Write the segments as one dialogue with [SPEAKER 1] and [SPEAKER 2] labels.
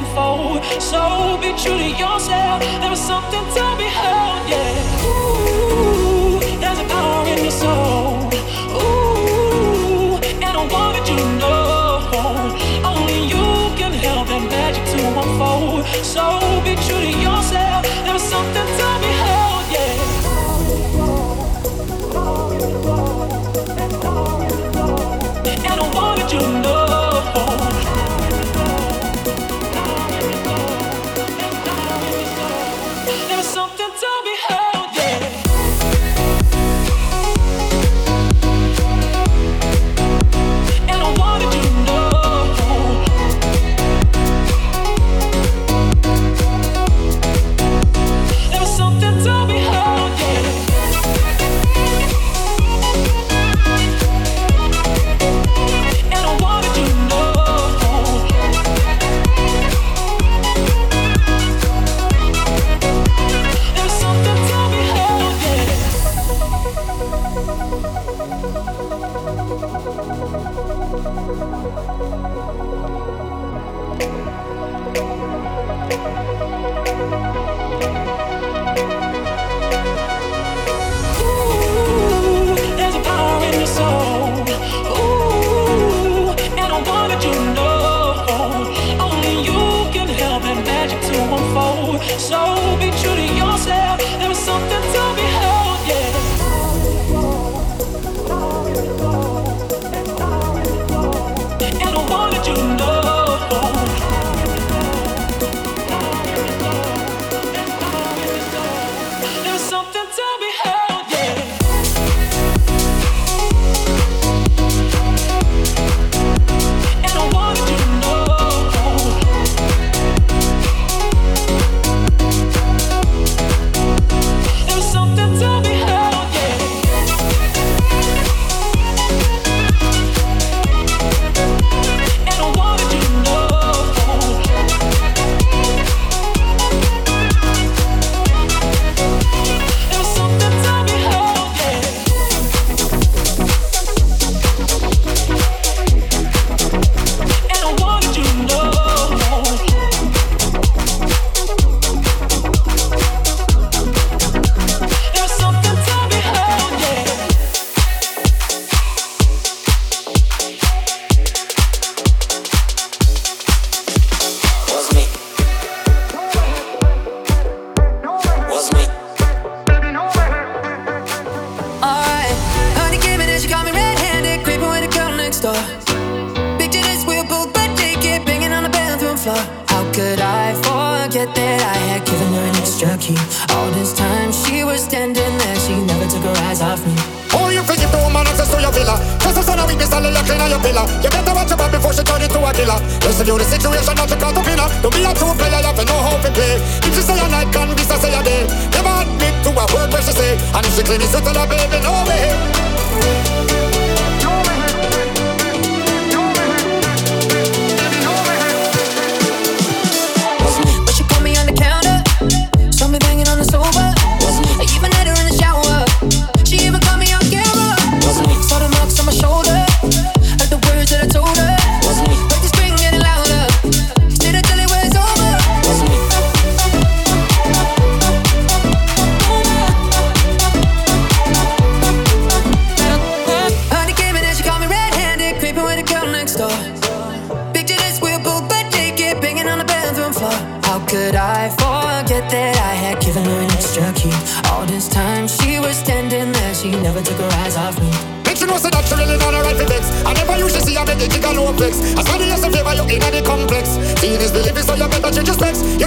[SPEAKER 1] unfold. So be true to yourself. There was something to be held, yeah. Ooh, there's a power in your soul. Ooh, and I wanted you to know only you can help that magic to unfold. So be true to yourself. There was something to touch your steps. You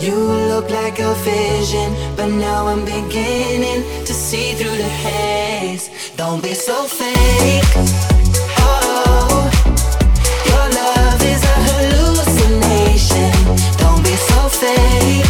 [SPEAKER 2] You
[SPEAKER 3] look like a
[SPEAKER 4] vision, but now I'm beginning to see through the haze. Don't be so fake. Oh, your love is a hallucination. Don't be so fake.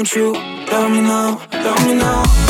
[SPEAKER 4] Won't you love me now, love me now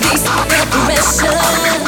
[SPEAKER 4] troubles down.